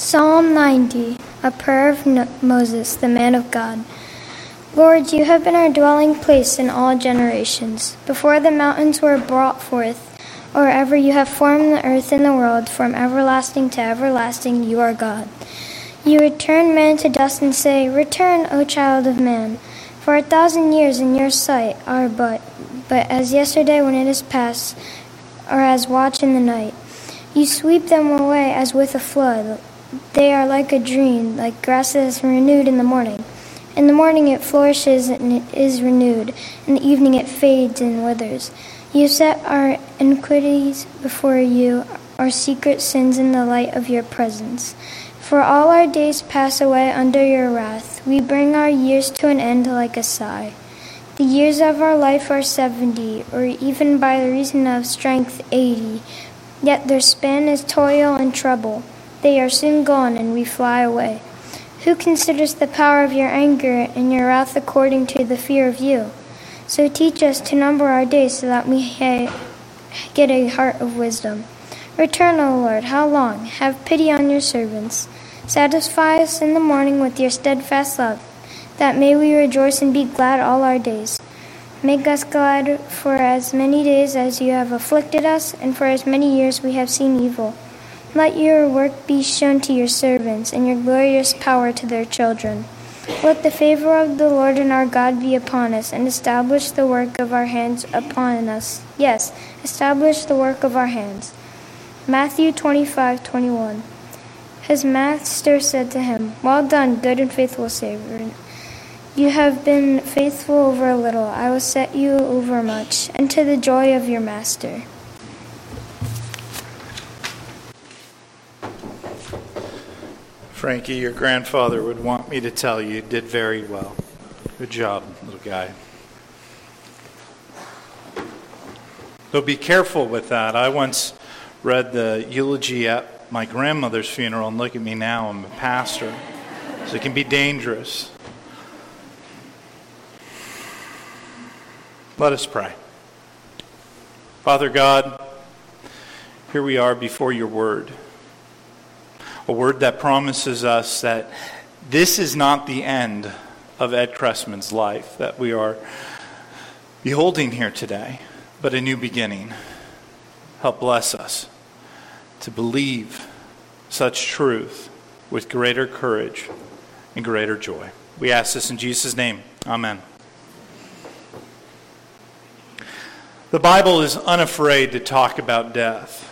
Psalm 90, a prayer of No- Moses, the man of God. Lord, you have been our dwelling place in all generations. Before the mountains were brought forth, or ever you have formed the earth and the world, from everlasting to everlasting, you are God. You return man to dust and say, Return, O child of man. For a thousand years in your sight are but, but as yesterday when it is past, or as watch in the night. You sweep them away as with a flood. They are like a dream, like grass that is renewed in the morning. In the morning it flourishes and it is renewed. In the evening it fades and withers. You set our iniquities before you, our secret sins in the light of your presence. For all our days pass away under your wrath. We bring our years to an end like a sigh. The years of our life are seventy, or even by reason of strength eighty. Yet their span is toil and trouble. They are soon gone, and we fly away. Who considers the power of your anger and your wrath according to the fear of you? So teach us to number our days so that we ha- get a heart of wisdom. Return, O Lord, how long? Have pity on your servants. Satisfy us in the morning with your steadfast love, that may we rejoice and be glad all our days. Make us glad for as many days as you have afflicted us, and for as many years we have seen evil. Let your work be shown to your servants, and your glorious power to their children. Let the favor of the Lord and our God be upon us, and establish the work of our hands upon us. Yes, establish the work of our hands. Matthew 25 21. His master said to him, Well done, good and faithful servant. You have been faithful over a little, I will set you over much. Enter the joy of your master. Frankie, your grandfather would want me to tell you did very well. Good job, little guy. Though be careful with that. I once read the eulogy at my grandmother's funeral, and look at me now, I'm a pastor. So it can be dangerous. Let us pray. Father God, here we are before your word a word that promises us that this is not the end of Ed Cressman's life that we are beholding here today, but a new beginning. Help bless us to believe such truth with greater courage and greater joy. We ask this in Jesus' name. Amen. The Bible is unafraid to talk about death.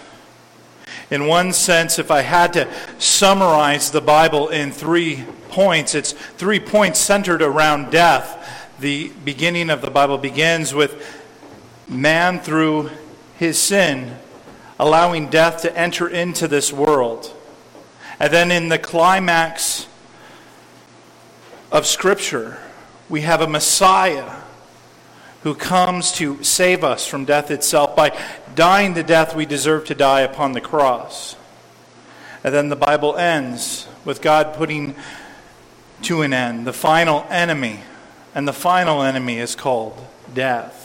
In one sense, if I had to summarize the Bible in three points, it's three points centered around death. The beginning of the Bible begins with man through his sin allowing death to enter into this world. And then in the climax of Scripture, we have a Messiah who comes to save us from death itself by dying the death we deserve to die upon the cross. And then the Bible ends with God putting to an end the final enemy. And the final enemy is called death.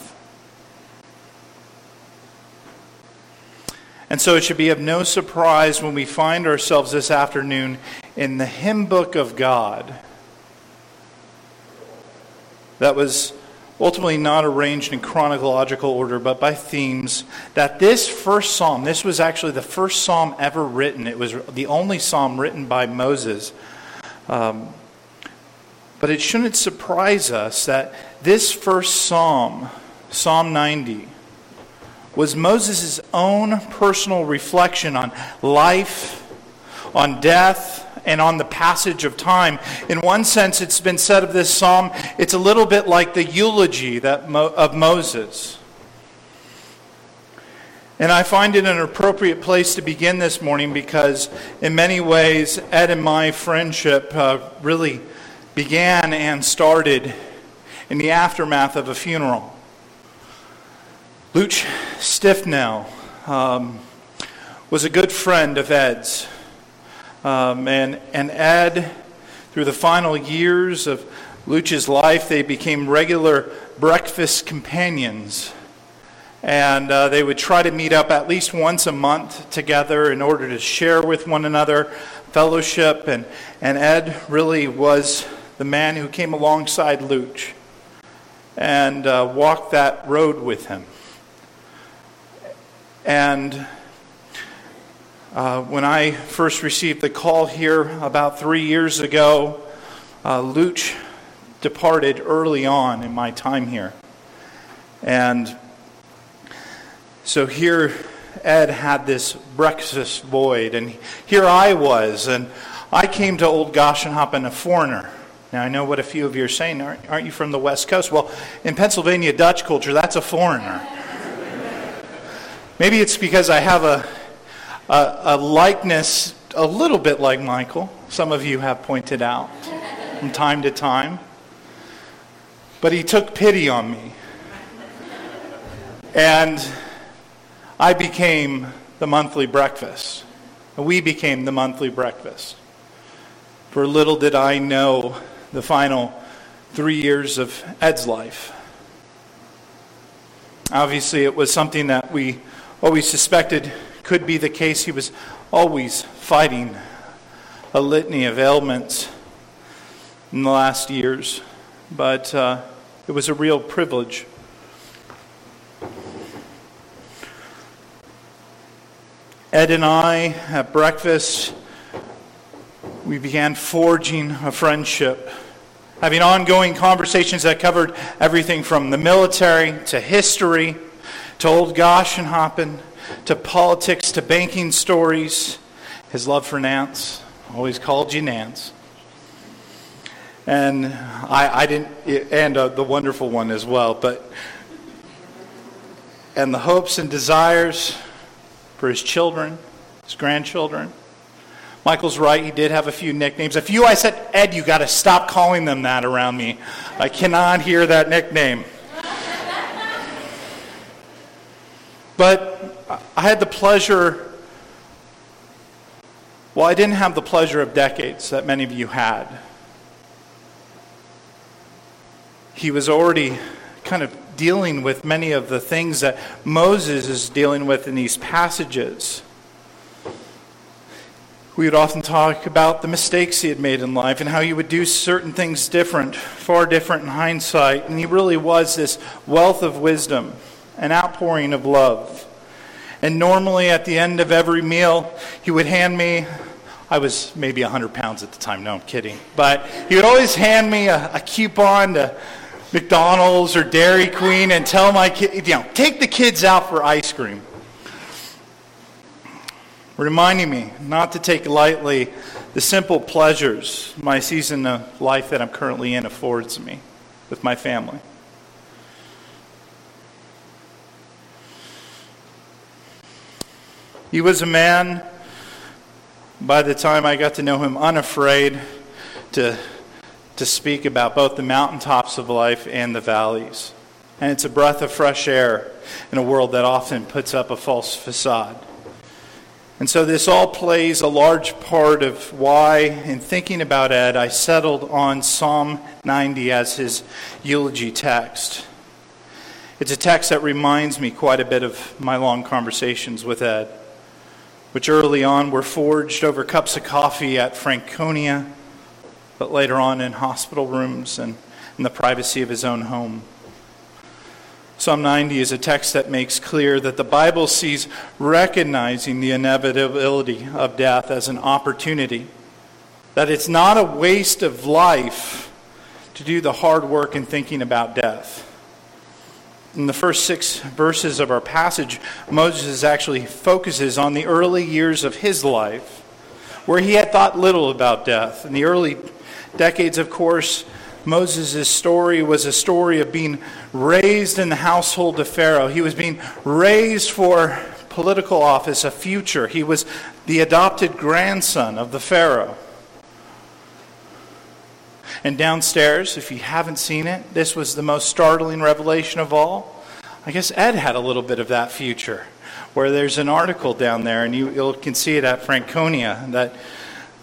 And so it should be of no surprise when we find ourselves this afternoon in the hymn book of God that was ultimately not arranged in chronological order, but by themes, that this first psalm, this was actually the first psalm ever written. It was the only psalm written by Moses. Um, but it shouldn't surprise us that this first psalm, Psalm 90, was Moses' own personal reflection on life, on death, and on the passage of time. In one sense, it's been said of this psalm, it's a little bit like the eulogy that Mo- of Moses. And I find it an appropriate place to begin this morning because, in many ways, Ed and my friendship uh, really began and started in the aftermath of a funeral. Luch Stiffnell um, was a good friend of Ed's. Um, and, and Ed, through the final years of Luch's life, they became regular breakfast companions. And uh, they would try to meet up at least once a month together in order to share with one another fellowship. And, and Ed really was the man who came alongside Luch and uh, walked that road with him. And uh, when I first received the call here about three years ago, uh, Luch departed early on in my time here. And so here, Ed had this breakfast void, and here I was, and I came to Old Goshenhoppen a foreigner. Now, I know what a few of you are saying. Aren't, aren't you from the West Coast? Well, in Pennsylvania Dutch culture, that's a foreigner. Maybe it's because I have a, a, a, likeness a little bit like Michael. Some of you have pointed out from time to time. But he took pity on me. And I became the monthly breakfast. We became the monthly breakfast. For little did I know the final three years of Ed's life. Obviously, it was something that we always suspected could be the case. He was always fighting a litany of ailments in the last years, but uh, it was a real privilege. Ed and I at breakfast, we began forging a friendship, having ongoing conversations that covered everything from the military to history to old Goshenhoppen, to politics, to banking stories. His love for Nance, always called you Nance. And I, I didn't, and uh, the wonderful one as well, but, and the hopes and desires for his children, his grandchildren. Michael's right, he did have a few nicknames. A few I said, Ed, you got to stop calling them that around me. I cannot hear that nickname. But I had the pleasure, well, I didn't have the pleasure of decades that many of you had. He was already kind of dealing with many of the things that Moses is dealing with in these passages. We would often talk about the mistakes he had made in life and how he would do certain things different, far different in hindsight. And he really was this wealth of wisdom an outpouring of love. And normally at the end of every meal, he would hand me, I was maybe 100 pounds at the time, no, I'm kidding. But he would always hand me a, a coupon to McDonald's or Dairy Queen and tell my kids, you know, take the kids out for ice cream. Reminding me not to take lightly the simple pleasures my season of life that I'm currently in affords me with my family. He was a man, by the time I got to know him, unafraid to, to speak about both the mountaintops of life and the valleys. And it's a breath of fresh air in a world that often puts up a false facade. And so this all plays a large part of why, in thinking about Ed, I settled on Psalm 90 as his eulogy text. It's a text that reminds me quite a bit of my long conversations with Ed which early on were forged over cups of coffee at Franconia, but later on in hospital rooms and in the privacy of his own home. Psalm 90 is a text that makes clear that the Bible sees recognizing the inevitability of death as an opportunity, that it's not a waste of life to do the hard work in thinking about death in the first six verses of our passage, Moses actually focuses on the early years of his life, where he had thought little about death. In the early decades, of course, Moses' story was a story of being raised in the household of Pharaoh. He was being raised for political office, a future. He was the adopted grandson of the Pharaoh. And downstairs, if you haven't seen it, this was the most startling revelation of all. I guess Ed had a little bit of that future, where there's an article down there, and you, can see it at Franconia, that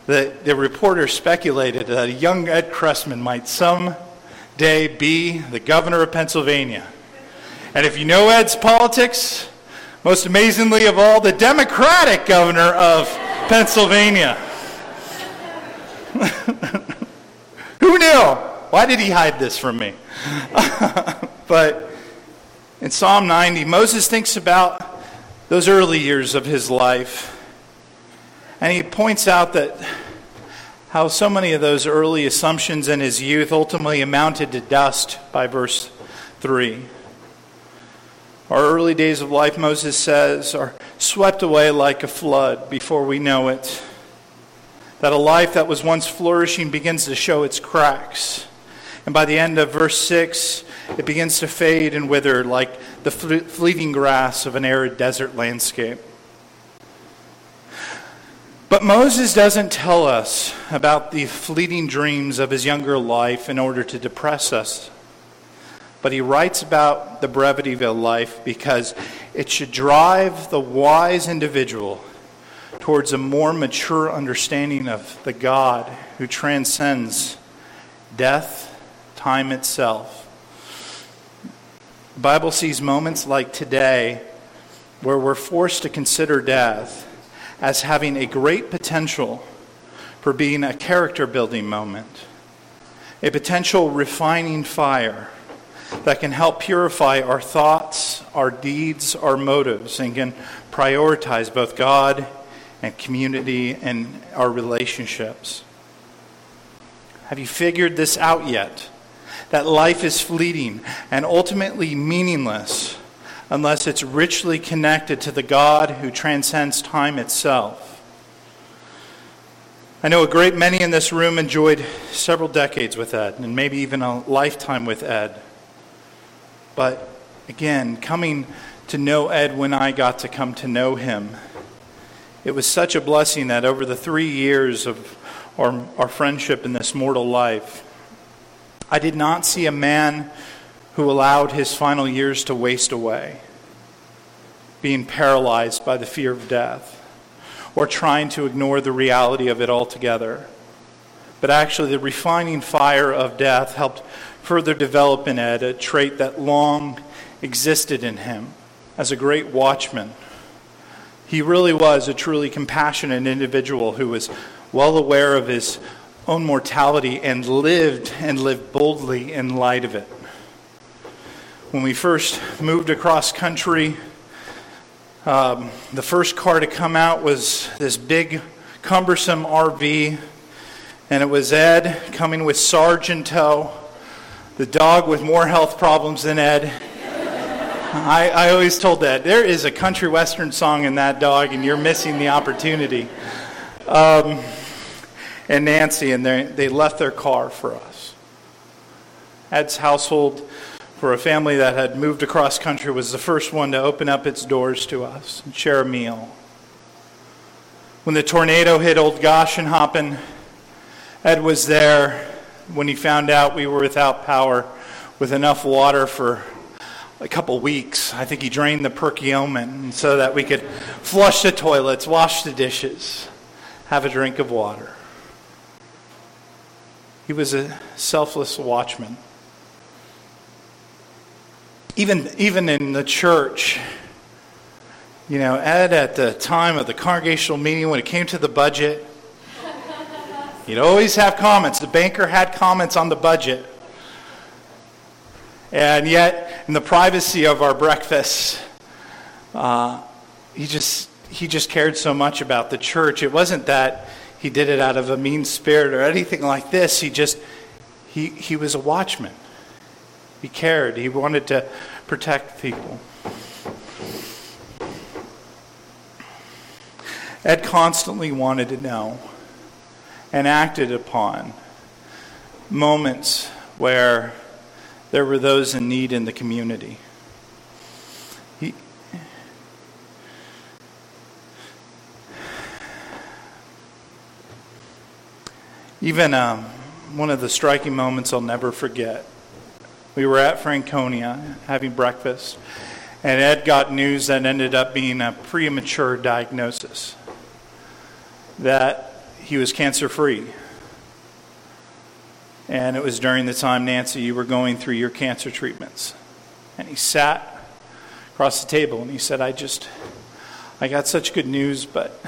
the, the reporter speculated that a young Ed Cressman might someday be the governor of Pennsylvania. And if you know Ed's politics, most amazingly of all, the Democratic governor of Pennsylvania. Why did he hide this from me? but in Psalm 90, Moses thinks about those early years of his life. And he points out that how so many of those early assumptions in his youth ultimately amounted to dust by verse 3. Our early days of life, Moses says, are swept away like a flood before we know it. That a life that was once flourishing begins to show its cracks. And by the end of verse 6, it begins to fade and wither like the fleeting grass of an arid desert landscape. But Moses doesn't tell us about the fleeting dreams of his younger life in order to depress us. But he writes about the brevity of life because it should drive the wise individual towards a more mature understanding of the God who transcends death, time itself. The Bible sees moments like today where we're forced to consider death as having a great potential for being a character building moment, a potential refining fire that can help purify our thoughts, our deeds, our motives, and can prioritize both God and community and our relationships. Have you figured this out yet? That life is fleeting and ultimately meaningless unless it's richly connected to the God who transcends time itself. I know a great many in this room enjoyed several decades with Ed, and maybe even a lifetime with Ed. But again, coming to know Ed when I got to come to know him, it was such a blessing that over the three years of our, our friendship in this mortal life, I did not see a man who allowed his final years to waste away, being paralyzed by the fear of death, or trying to ignore the reality of it altogether. But actually, the refining fire of death helped further develop in Ed a trait that long existed in him as a great watchman. He really was a truly compassionate individual who was well aware of his own mortality and lived and lived boldly in light of it when we first moved across country, um, the first car to come out was this big, cumbersome RV, and it was Ed coming with Sarge in tow, the dog with more health problems than Ed. I, I always told Ed, there is a country western song in that dog, and you're missing the opportunity. Um, and Nancy, and they, left their car for us. Ed's household for a family that had moved across country was the first one to open up its doors to us and share a meal. When the tornado hit Old Goshenhoppen, Ed was there when he found out we were without power with enough water for a couple weeks. I think he drained the Perkiomen so that we could flush the toilets, wash the dishes, have a drink of water. He was a selfless watchman even, even in the church, you know, Ed, at the time of the congregational meeting, when it came to the budget, he'd always have comments. The banker had comments on the budget. And yet, in the privacy of our breakfast, uh, he, just, he just cared so much about the church. It wasn't that he did it out of a mean spirit or anything like this. He just, he, he was a watchman. He cared. He wanted to protect people. Ed constantly wanted to know and acted upon moments where there were those in need in the community. Even um, one of the striking moments I'll never forget we were at Franconia having breakfast, and Ed got news that ended up being a premature diagnosis that he was cancer free. And it was during the time, Nancy, you were going through your cancer treatments. And he sat across the table, and he said, I just, I got such good news, but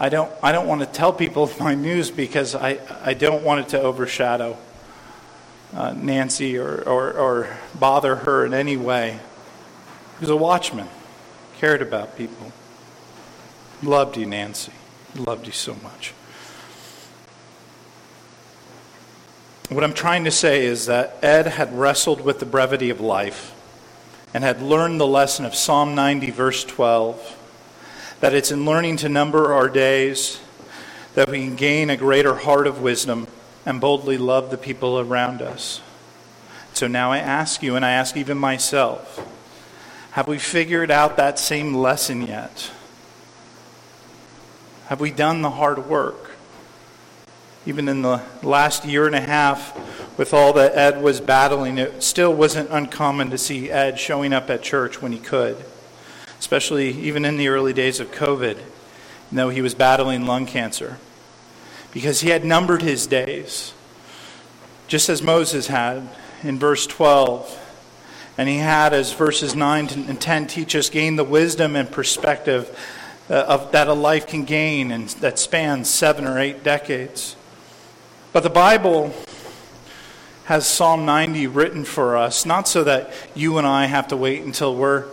I don't, I don't want to tell people my news because I, I don't want it to overshadow uh, Nancy or, or, or bother her in any way. He was a watchman, cared about people. Loved you, Nancy. Loved you so much. What I'm trying to say is that Ed had wrestled with the brevity of life and had learned the lesson of Psalm 90, verse 12, that it's in learning to number our days that we can gain a greater heart of wisdom and boldly love the people around us. So now I ask you, and I ask even myself, have we figured out that same lesson yet? Have we done the hard work? Even in the last year and a half, with all that Ed was battling, it still wasn't uncommon to see Ed showing up at church when he could, especially even in the early days of COVID, though he was battling lung cancer because he had numbered his days, just as Moses had in verse 12. And he had, as verses 9 and 10 teach us, gained the wisdom and perspective uh, of, that a life can gain and that spans seven or eight decades. But the Bible has Psalm 90 written for us, not so that you and I have to wait until we're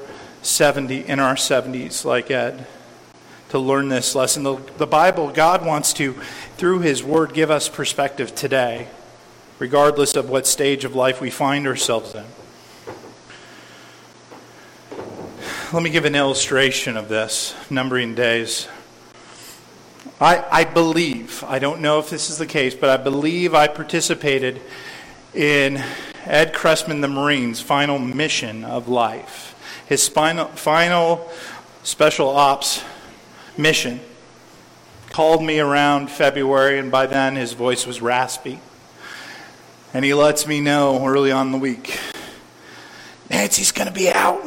70 in our 70s like Ed to learn this lesson. The, the Bible, God wants to, through His Word, give us perspective today, regardless of what stage of life we find ourselves in. Let me give an illustration of this numbering days. I, I believe, I don't know if this is the case, but I believe I participated in Ed Cressman, the Marine's final mission of life. His final, final special ops mission. Called me around February, and by then his voice was raspy. And he lets me know early on the week Nancy's going to be out.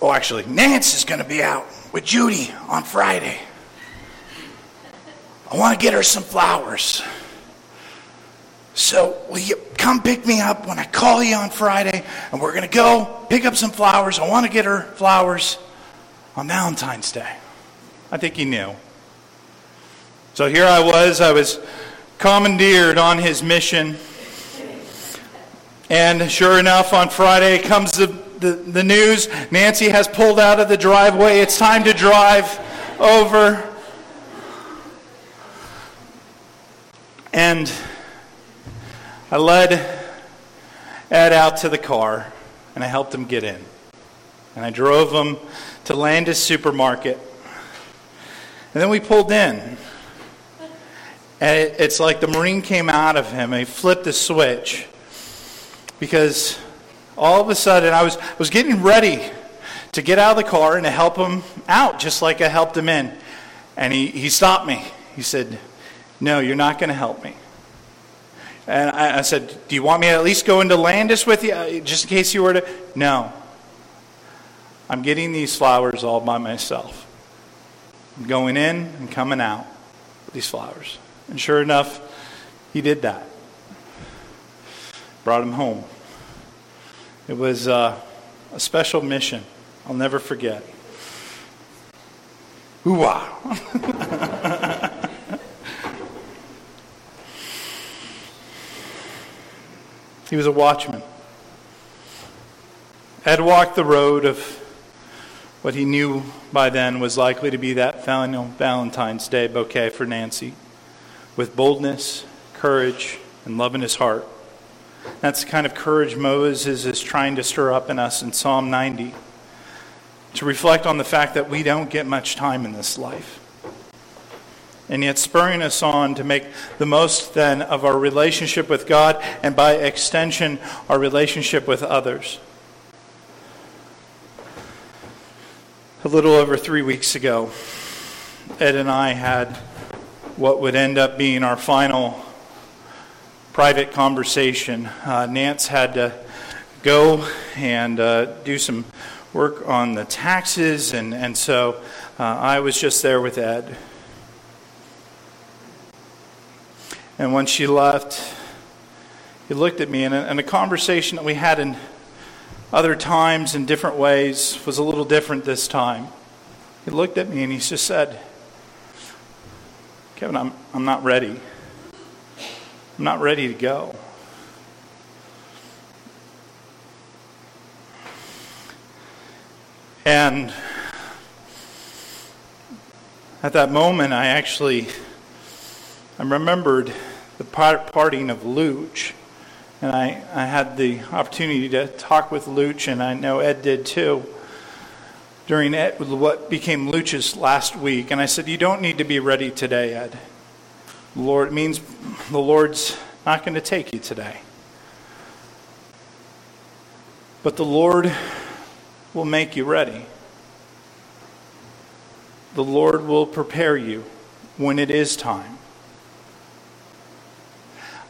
Oh, actually, Nancy's going to be out with Judy on Friday. I want to get her some flowers. So, will you come pick me up when I call you on Friday? And we're going to go pick up some flowers. I want to get her flowers on Valentine's Day. I think he knew. So here I was, I was commandeered on his mission. And sure enough, on Friday comes the, the, the, news Nancy has pulled out of the driveway. It's time to drive over. And I led Ed out to the car and I helped him get in. And I drove him to Landis Supermarket. And then we pulled in. And it, it's like the Marine came out of him and he flipped the switch. Because all of a sudden I was, I was getting ready to get out of the car and to help him out, just like I helped him in. And he, he stopped me. He said, No, you're not going to help me. And I, I, said, Do you want me to at least go into Landis with you, uh, just in case you were to? No. I'm getting these flowers all by myself. I'm going in and coming out with these flowers. And sure enough, he did that. Brought him home. It was uh, a special mission. I'll never forget. Hoo-ah. he was a watchman. Had walked the road of what he knew by then was likely to be that final Valentine's Day bouquet for Nancy, with boldness, courage, and love in his heart. That's the kind of courage Moses is trying to stir up in us in Psalm 90 to reflect on the fact that we don't get much time in this life. And yet, spurring us on to make the most then of our relationship with God and by extension, our relationship with others. A little over three weeks ago, Ed and I had what would end up being our final private conversation. Uh, Nance had to go and uh, do some work on the taxes, and, and so uh, I was just there with Ed. And when she left, he looked at me, and a, and a conversation that we had in other times in different ways was a little different this time. He looked at me and he just said, Kevin, I'm, I'm not ready. I'm not ready to go. And at that moment, I actually I remembered the parting of Luch. And I, I had the opportunity to talk with Luch, and I know Ed did too, during Ed, what became Luch's last week. And I said, You don't need to be ready today, Ed. The Lord means the Lord's not going to take you today. But the Lord will make you ready. The Lord will prepare you when it is time.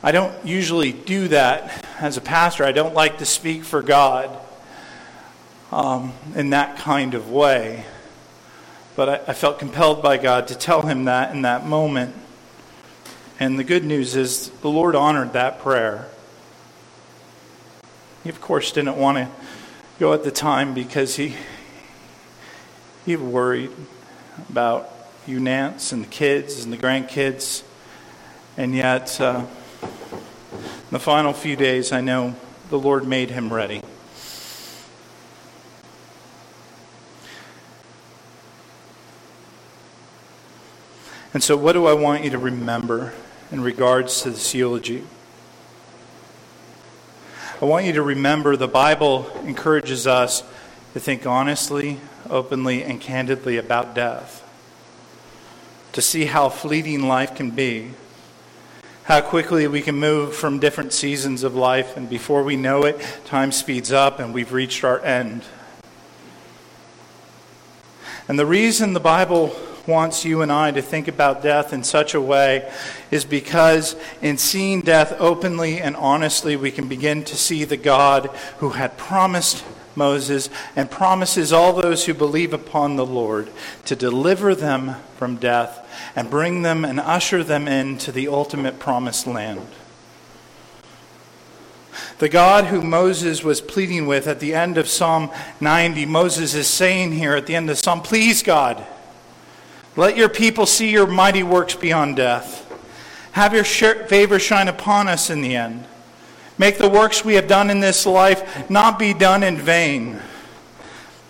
I don't usually do that as a pastor. I don't like to speak for God um, in that kind of way. But I, I felt compelled by God to tell him that in that moment. And the good news is the Lord honored that prayer. He, of course, didn't want to go at the time because he, he worried about you, Nance, and the kids and the grandkids. And yet, uh, in the final few days, I know the Lord made him ready. And so, what do I want you to remember in regards to this eulogy? I want you to remember the Bible encourages us to think honestly, openly, and candidly about death, to see how fleeting life can be how quickly we can move from different seasons of life, and before we know it, time speeds up and we've reached our end. And the reason the Bible wants you and I to think about death in such a way is because in seeing death openly and honestly, we can begin to see the God who had promised Moses and promises all those who believe upon the Lord to deliver them from death and bring them and usher them into the ultimate promised land. The God who Moses was pleading with at the end of Psalm 90, Moses is saying here at the end of Psalm, Please, God, let your people see your mighty works beyond death. Have your favor shine upon us in the end. Make the works we have done in this life not be done in vain.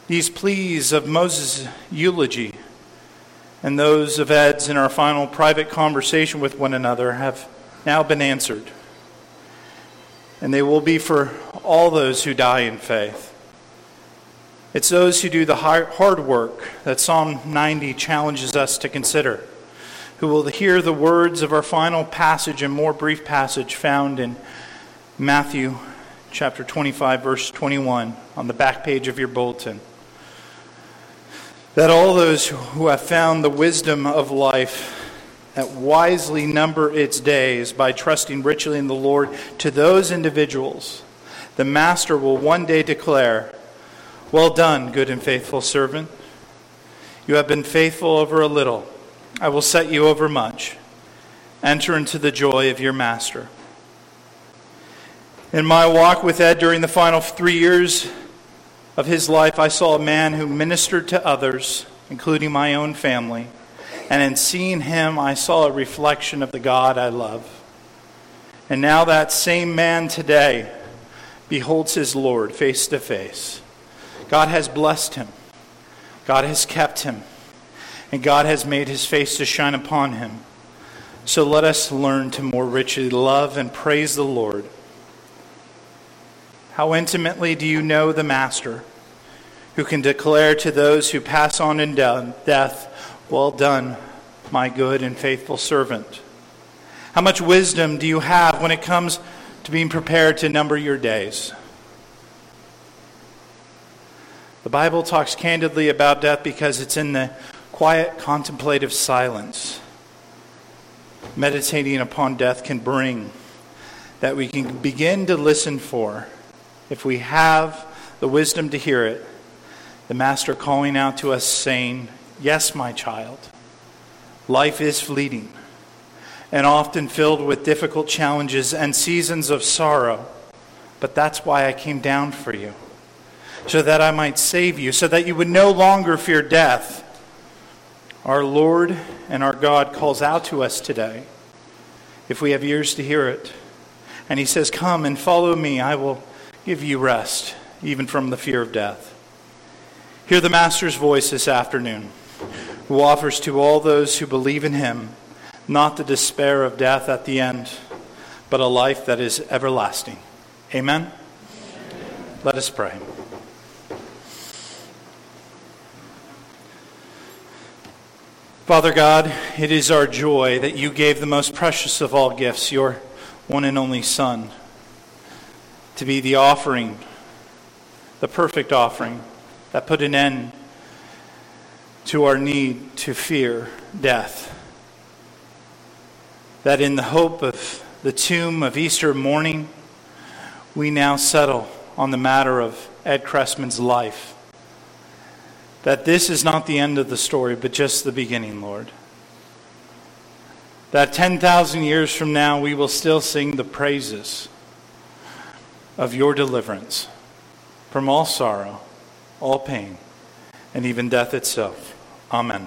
These pleas of Moses' eulogy and those of Ed's in our final private conversation with one another have now been answered. And they will be for all those who die in faith. It's those who do the hard work that Psalm 90 challenges us to consider, who will hear the words of our final passage and more brief passage found in Matthew chapter 25, verse 21, on the back page of your bulletin. That all those who have found the wisdom of life, that wisely number its days by trusting richly in the Lord, to those individuals, the Master will one day declare, Well done, good and faithful servant. You have been faithful over a little. I will set you over much. Enter into the joy of your Master. In my walk with Ed during the final three years of his life, I saw a man who ministered to others, including my own family. And in seeing him, I saw a reflection of the God I love. And now that same man today beholds his Lord face to face. God has blessed him, God has kept him, and God has made his face to shine upon him. So let us learn to more richly love and praise the Lord how intimately do you know the Master, who can declare to those who pass on in death, Well done, my good and faithful servant? How much wisdom do you have when it comes to being prepared to number your days? The Bible talks candidly about death because it's in the quiet contemplative silence meditating upon death can bring that we can begin to listen for if we have the wisdom to hear it, the Master calling out to us, saying, Yes, my child, life is fleeting and often filled with difficult challenges and seasons of sorrow, but that's why I came down for you. so that I might save you, so that you would no longer fear death. Our Lord and our God calls out to us today, if we have ears to hear it. And he says, Come and follow me. I will give you rest, even from the fear of death. Hear the Master's voice this afternoon, who offers to all those who believe in him not the despair of death at the end, but a life that is everlasting. Amen? Let us pray. Father God, it is our joy that you gave the most precious of all gifts, your one and only Son, to be the offering, the perfect offering that put an end to our need to fear death. That in the hope of the tomb of Easter morning, we now settle on the matter of Ed Cressman's life. That this is not the end of the story, but just the beginning, Lord. That 10,000 years from now, we will still sing the praises of your deliverance from all sorrow, all pain, and even death itself. Amen.